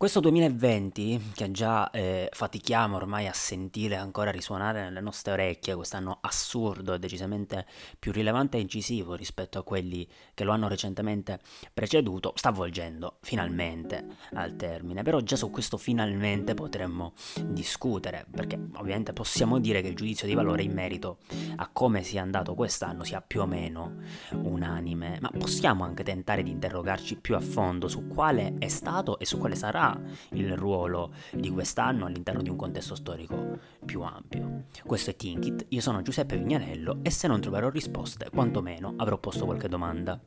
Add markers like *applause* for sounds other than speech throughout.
Questo 2020, che già eh, fatichiamo ormai a sentire ancora risuonare nelle nostre orecchie, quest'anno assurdo e decisamente più rilevante e incisivo rispetto a quelli che lo hanno recentemente preceduto, sta volgendo finalmente al termine. Però già su questo finalmente potremmo discutere, perché ovviamente possiamo dire che il giudizio di valore in merito a come sia andato quest'anno sia più o meno unanime, ma possiamo anche tentare di interrogarci più a fondo su quale è stato e su quale sarà il ruolo di quest'anno all'interno di un contesto storico più ampio. Questo è Tinkit, io sono Giuseppe Vignanello e se non troverò risposte, quantomeno avrò posto qualche domanda.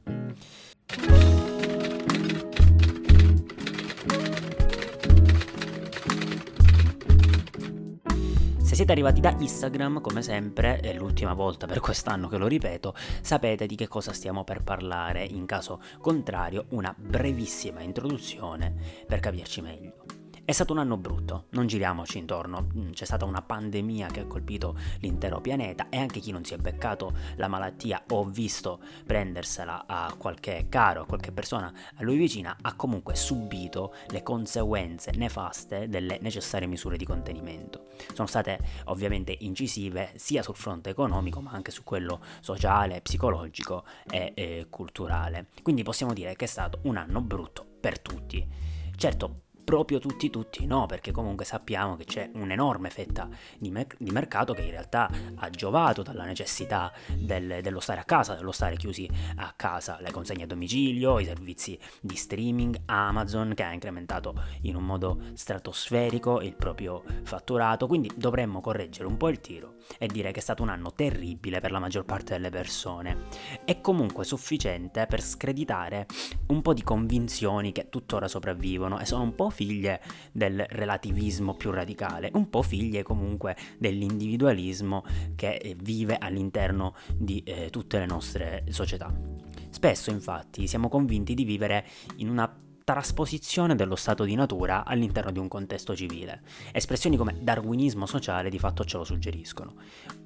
Se siete arrivati da Instagram, come sempre, è l'ultima volta per quest'anno che lo ripeto, sapete di che cosa stiamo per parlare, in caso contrario una brevissima introduzione per capirci meglio. È stato un anno brutto, non giriamoci intorno, mm, c'è stata una pandemia che ha colpito l'intero pianeta e anche chi non si è beccato la malattia o visto prendersela a qualche caro, a qualche persona a lui vicina, ha comunque subito le conseguenze nefaste delle necessarie misure di contenimento. Sono state ovviamente incisive sia sul fronte economico ma anche su quello sociale, psicologico e, e culturale. Quindi possiamo dire che è stato un anno brutto per tutti. Certo, proprio tutti tutti no, perché comunque sappiamo che c'è un'enorme fetta di, me- di mercato che in realtà ha giovato dalla necessità del, dello stare a casa, dello stare chiusi a casa, le consegne a domicilio, i servizi di streaming, Amazon che ha incrementato in un modo stratosferico il proprio fatturato, quindi dovremmo correggere un po' il tiro e dire che è stato un anno terribile per la maggior parte delle persone. È comunque sufficiente per screditare un po' di convinzioni che tuttora sopravvivono e sono un po' figlie del relativismo più radicale, un po' figlie comunque dell'individualismo che eh, vive all'interno di eh, tutte le nostre società. Spesso infatti siamo convinti di vivere in una trasposizione dello stato di natura all'interno di un contesto civile. Espressioni come darwinismo sociale di fatto ce lo suggeriscono.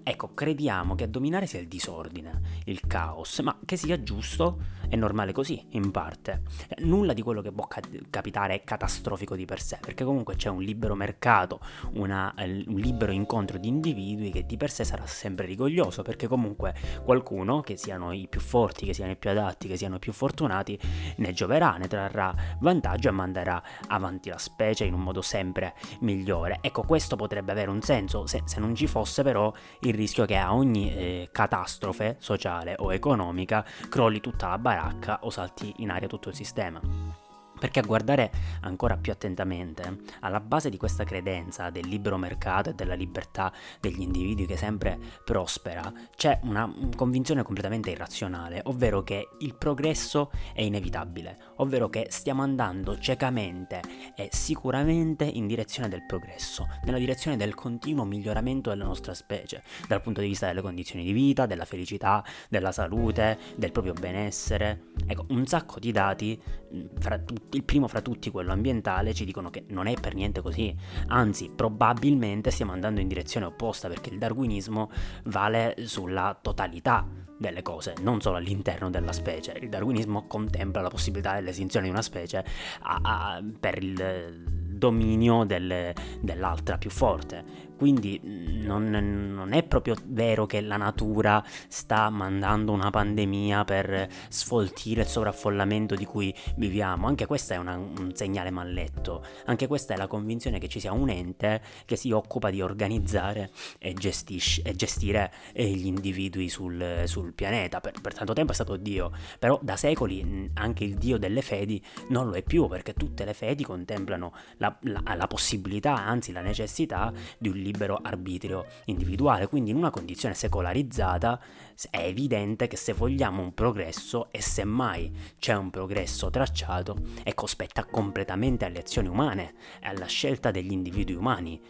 Ecco, crediamo che a dominare sia il disordine, il caos, ma che sia giusto è normale così, in parte. Nulla di quello che può capitare è catastrofico di per sé, perché comunque c'è un libero mercato, una, un libero incontro di individui che di per sé sarà sempre rigoglioso, perché comunque qualcuno, che siano i più forti, che siano i più adatti, che siano i più fortunati, ne gioverà, ne trarrà vantaggio e manderà avanti la specie in un modo sempre migliore. Ecco, questo potrebbe avere un senso se, se non ci fosse però il rischio che a ogni eh, catastrofe sociale o economica crolli tutta la baracca o salti in aria tutto il sistema. Perché a guardare ancora più attentamente, alla base di questa credenza del libero mercato e della libertà degli individui che sempre prospera, c'è una convinzione completamente irrazionale, ovvero che il progresso è inevitabile, ovvero che stiamo andando ciecamente e sicuramente in direzione del progresso, nella direzione del continuo miglioramento della nostra specie, dal punto di vista delle condizioni di vita, della felicità, della salute, del proprio benessere. Ecco, un sacco di dati fra tutti il primo fra tutti, quello ambientale, ci dicono che non è per niente così, anzi probabilmente stiamo andando in direzione opposta perché il darwinismo vale sulla totalità delle cose, non solo all'interno della specie. Il darwinismo contempla la possibilità dell'estinzione di una specie a, a, per il dominio del, dell'altra più forte. Quindi mm, non, non, è proprio vero che la natura sta mandando una pandemia per sfoltire il sovraffollamento di cui viviamo. Anche questo è una, un segnale malletto. Anche questa è la convinzione che ci sia un ente che si occupa di organizzare e, gestisce, e gestire eh, gli individui sul, sul pianeta. Per, per, tanto tempo è stato Dio, però da secoli mm, anche il Dio delle fedi non lo è più perché tutte le fedi contemplano la, la, la possibilità, anzi la necessità di un libero arbitrio individuale. Quindi in una condizione secolarizzata è evidente che se vogliamo un progresso e semmai c'è un progresso tracciato, ecco spetta completamente alle azioni umane e alla scelta degli individui umani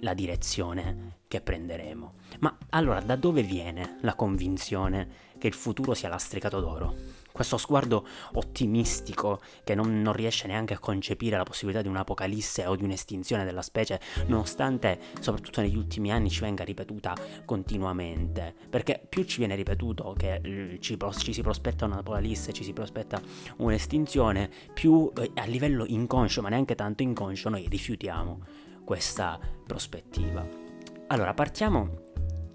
la direzione che prenderemo. Ma allora da dove viene la convinzione che il futuro sia lastricato d'oro? Questo sguardo ottimistico che non, non, riesce neanche a concepire la possibilità di un'apocalisse o di un'estinzione della specie, nonostante soprattutto negli ultimi anni ci venga ripetuta continuamente. Perché più ci viene ripetuto che eh, ci, ci si prospetta un'apocalisse, ci si prospetta un'estinzione, più eh, a livello inconscio, ma neanche tanto inconscio, noi rifiutiamo questa prospettiva. Allora, partiamo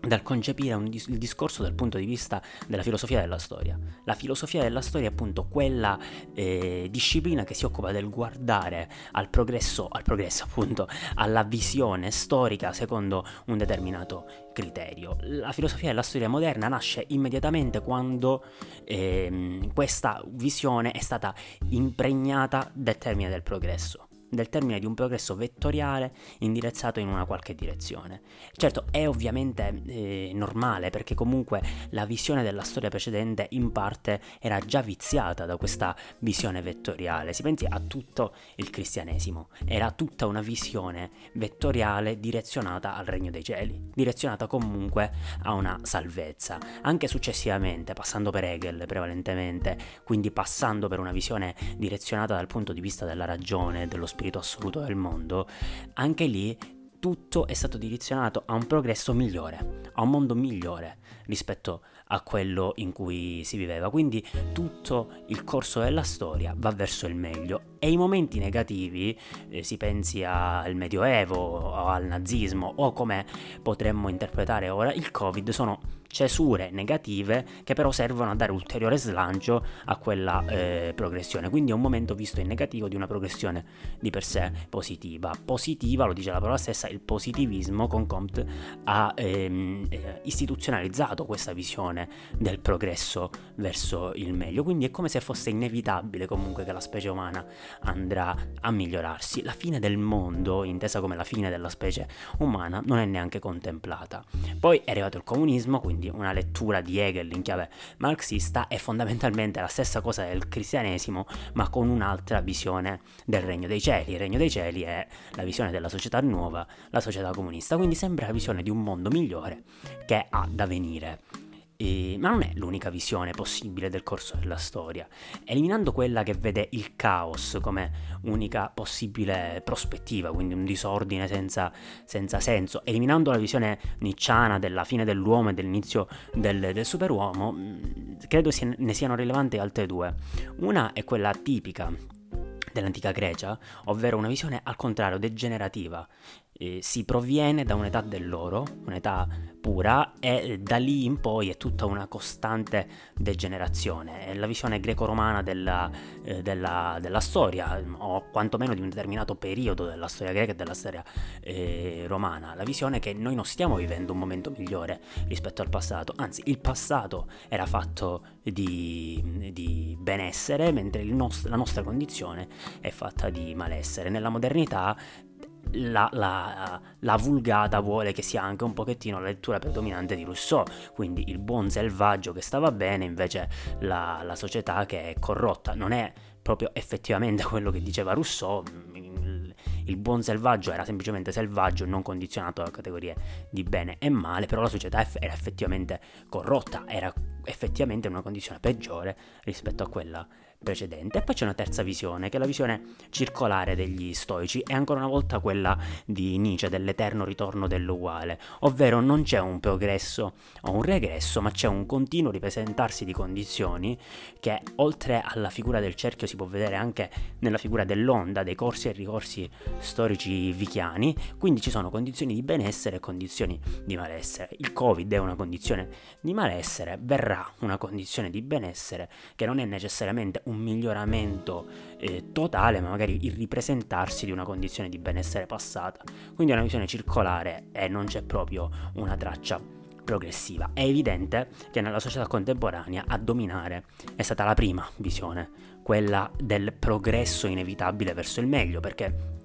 dal concepire dis- il discorso dal punto di vista della filosofia della storia. La filosofia della storia è appunto quella eh, disciplina che si occupa del guardare al progresso, al progresso appunto, alla visione storica secondo un determinato criterio. La filosofia della storia moderna nasce immediatamente quando eh, questa visione è stata impregnata del termine del progresso del termine di un progresso vettoriale indirizzato in una qualche direzione. Certo, è ovviamente eh, normale perché comunque la visione della storia precedente in parte era già viziata da questa visione vettoriale. Si pensi a tutto il cristianesimo, era tutta una visione vettoriale direzionata al regno dei cieli, direzionata comunque a una salvezza. Anche successivamente, passando per Hegel prevalentemente, quindi passando per una visione direzionata dal punto di vista della ragione, dello spirito, spirito assoluto del mondo, anche lì tutto è stato direzionato a un progresso migliore, a un mondo migliore rispetto a quello in cui si viveva. Quindi tutto il corso della storia va verso il meglio e i momenti negativi, eh, si pensi al Medioevo o al nazismo o come potremmo interpretare ora il Covid, sono cesure negative che però servono a dare ulteriore slancio a quella eh, progressione. Quindi è un momento visto in negativo di una progressione di per sé positiva. Positiva, lo dice la parola stessa, il positivismo con Comte ha ehm, eh, istituzionalizzato questa visione del progresso verso il meglio. Quindi è come se fosse inevitabile comunque che la specie umana andrà a migliorarsi. La fine del mondo, intesa come la fine della specie umana, non è neanche contemplata. Poi è arrivato il comunismo, quindi una lettura di Hegel in chiave marxista è fondamentalmente la stessa cosa del cristianesimo, ma con un'altra visione del regno dei cieli. Il regno dei cieli è la visione della società nuova, la società comunista, quindi sembra la visione di un mondo migliore che ha da venire. E, ma non è l'unica visione possibile del corso della storia. Eliminando quella che vede il caos come unica possibile prospettiva, quindi un disordine senza, senza senso, eliminando la visione nicciana della fine dell'uomo e dell'inizio del, del superuomo, mm, credo ne siano rilevanti altre due. Una è quella tipica dell'antica Grecia, ovvero una visione al contrario degenerativa. Si proviene da un'età dell'oro, un'età pura e da lì in poi è tutta una costante degenerazione. È la visione greco-romana della, eh, della, della, storia, o quantomeno di un determinato periodo della storia greca e della storia eh, romana. La visione che noi non stiamo vivendo un momento migliore rispetto al passato, anzi il passato era fatto di, di benessere, mentre nost- la nostra condizione è fatta di malessere. Nella modernità la, la, la, vulgata vuole che sia anche un pochettino la lettura predominante di Rousseau, quindi il buon selvaggio che stava bene, invece la, la società che è corrotta. Non è proprio effettivamente *laughs* quello che diceva Rousseau, il, buon selvaggio era semplicemente selvaggio, non condizionato da categorie di bene e male, però la società era effettivamente corrotta, era effettivamente in una condizione peggiore rispetto a quella precedente. E poi c'è una terza visione, che è la visione circolare degli stoici, e ancora una volta quella di Nietzsche, dell'eterno ritorno dell'uguale, ovvero non c'è un progresso o un regresso, ma c'è un continuo ripresentarsi di condizioni che oltre alla figura del cerchio si può vedere anche nella figura dell'onda, dei corsi e ricorsi storici vichiani, quindi ci sono condizioni di benessere e condizioni di malessere. Il Covid è una condizione di malessere, verrà una condizione di benessere che non è necessariamente un miglioramento eh, totale, ma magari il ripresentarsi di una condizione di benessere passata. Quindi è una visione circolare e non c'è proprio una traccia progressiva. È evidente che nella società contemporanea a dominare è stata la prima visione, quella del progresso inevitabile verso il meglio, perché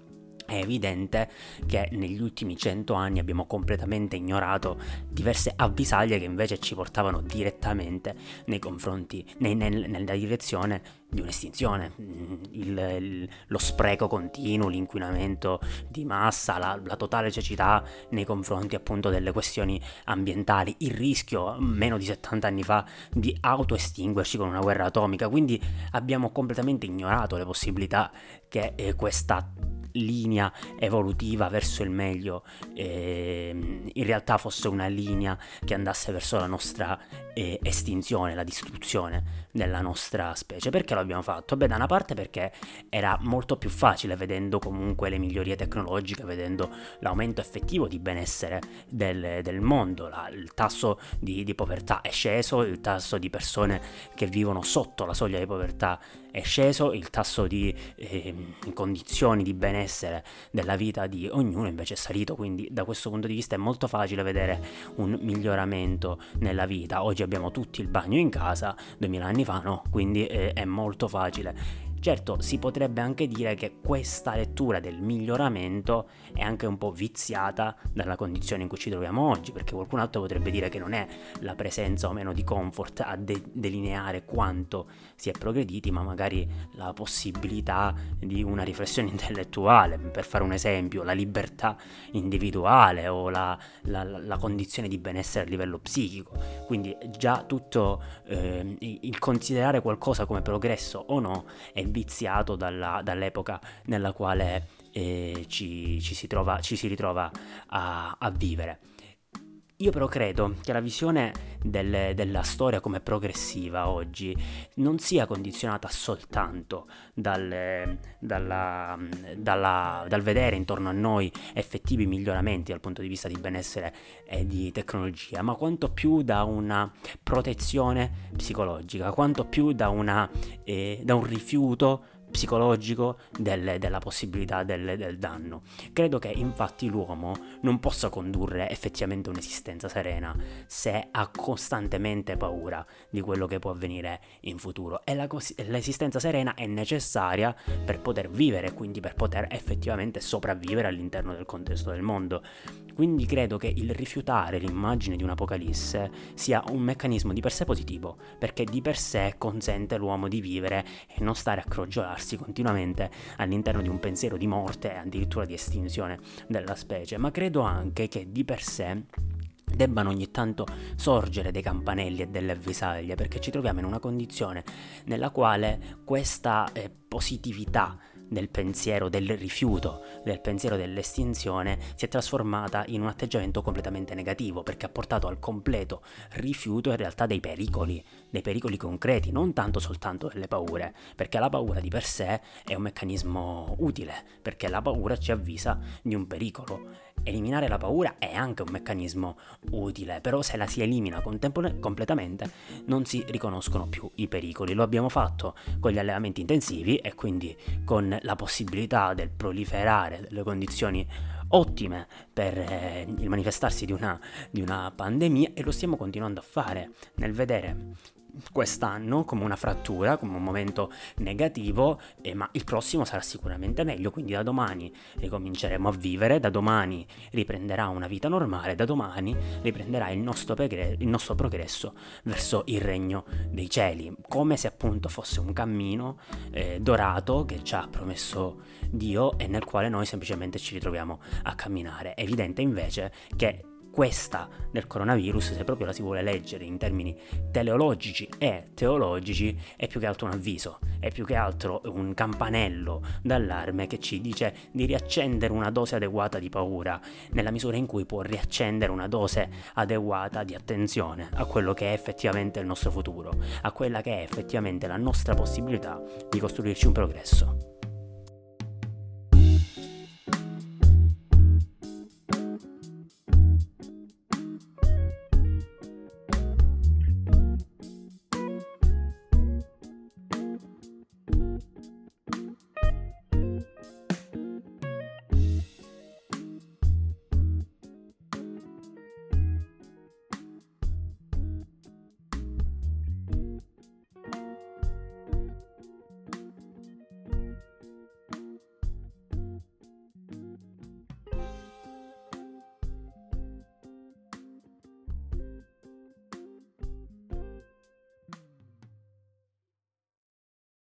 è evidente che negli ultimi cento anni abbiamo completamente ignorato diverse avvisaglie che invece ci portavano direttamente nei confronti, nei, nel, nella direzione di un'estinzione. Mm, il, il, lo spreco continuo, l'inquinamento di massa, la, la, totale cecità nei confronti appunto delle questioni ambientali, il rischio meno di 70 anni fa di autoestinguerci con una guerra atomica. Quindi abbiamo completamente ignorato le possibilità che eh, questa linea evolutiva verso il meglio eh, in realtà fosse una linea che andasse verso la nostra eh, estinzione, la distruzione della nostra specie. Perché lo abbiamo fatto? Beh, da una parte perché era molto più facile vedendo comunque le migliorie tecnologiche, vedendo l'aumento effettivo di benessere del, del mondo, la, il tasso di, di povertà è sceso, il tasso di persone che vivono sotto la soglia di povertà è sceso, il tasso di eh, condizioni di benessere della vita di ognuno invece è salito, quindi da questo punto di vista è molto facile vedere un miglioramento nella vita. Oggi abbiamo tutti il bagno in casa, 2000 anni fa no, quindi eh, è molto facile Certo, si potrebbe anche dire che questa lettura del miglioramento è anche un po' viziata dalla condizione in cui ci troviamo oggi, perché qualcun altro potrebbe dire che non è la presenza o meno di comfort a de- delineare quanto si è progrediti, ma magari la possibilità di una riflessione *laughs* intellettuale, per fare un esempio, la libertà individuale o la, la, la condizione di benessere a livello psichico. Quindi già tutto eh, il considerare qualcosa come progresso o no è viziato dalla, dall'epoca nella quale eh, ci, ci, si trova, ci, si ritrova a, a, vivere. Io però credo che la visione del, della storia come progressiva oggi non sia condizionata soltanto dal, dalla, dalla, dal, vedere intorno a noi effettivi miglioramenti dal punto di vista di benessere e di tecnologia, ma quanto più da una protezione psicologica, quanto più da, una, eh, da un rifiuto psicologico del, della possibilità del, del, danno. Credo che infatti l'uomo non possa condurre effettivamente un'esistenza serena se ha costantemente paura di quello che può avvenire in futuro e la, l'esistenza serena è necessaria per poter vivere, quindi per poter effettivamente sopravvivere all'interno del contesto del mondo. Quindi credo che il rifiutare l'immagine di un'apocalisse sia un meccanismo di per sé positivo, perché di per sé consente all'uomo di vivere e non stare a crogiolarsi continuamente all'interno di un pensiero di morte e addirittura di estinzione della specie, ma credo anche che di per sé debbano ogni tanto sorgere dei campanelli e delle avvisaglie perché ci troviamo in una condizione nella quale questa eh, positività del pensiero del rifiuto, del pensiero dell'estinzione, si è trasformata in un atteggiamento completamente negativo perché ha portato al completo rifiuto in realtà dei pericoli, dei pericoli concreti, non tanto soltanto delle paure, perché la paura di per sé è un meccanismo utile, perché la paura ci avvisa di un pericolo. Eliminare la paura è anche un meccanismo utile, però se la si elimina contempor- completamente non si riconoscono più i pericoli. Lo abbiamo fatto con gli allevamenti intensivi e quindi con la possibilità del proliferare delle condizioni ottime per eh, il manifestarsi di una, di una pandemia e lo stiamo continuando a fare nel vedere quest'anno come una frattura, come un momento negativo, eh, ma il prossimo sarà sicuramente meglio, quindi da domani ricominceremo a vivere, da domani riprenderà una vita normale, da domani riprenderà il nostro, pregre- il nostro progresso verso il regno dei cieli, come se appunto fosse un cammino eh, dorato che ci ha promesso Dio e nel quale noi semplicemente ci ritroviamo a camminare. È evidente invece che questa del coronavirus, se proprio la si vuole leggere in termini teleologici e teologici, è più che altro un avviso, è più che altro un campanello d'allarme che ci dice di riaccendere una dose adeguata di paura, nella misura in cui può riaccendere una dose adeguata di attenzione a quello che è effettivamente il nostro futuro, a quella che è effettivamente la nostra possibilità di costruirci un progresso.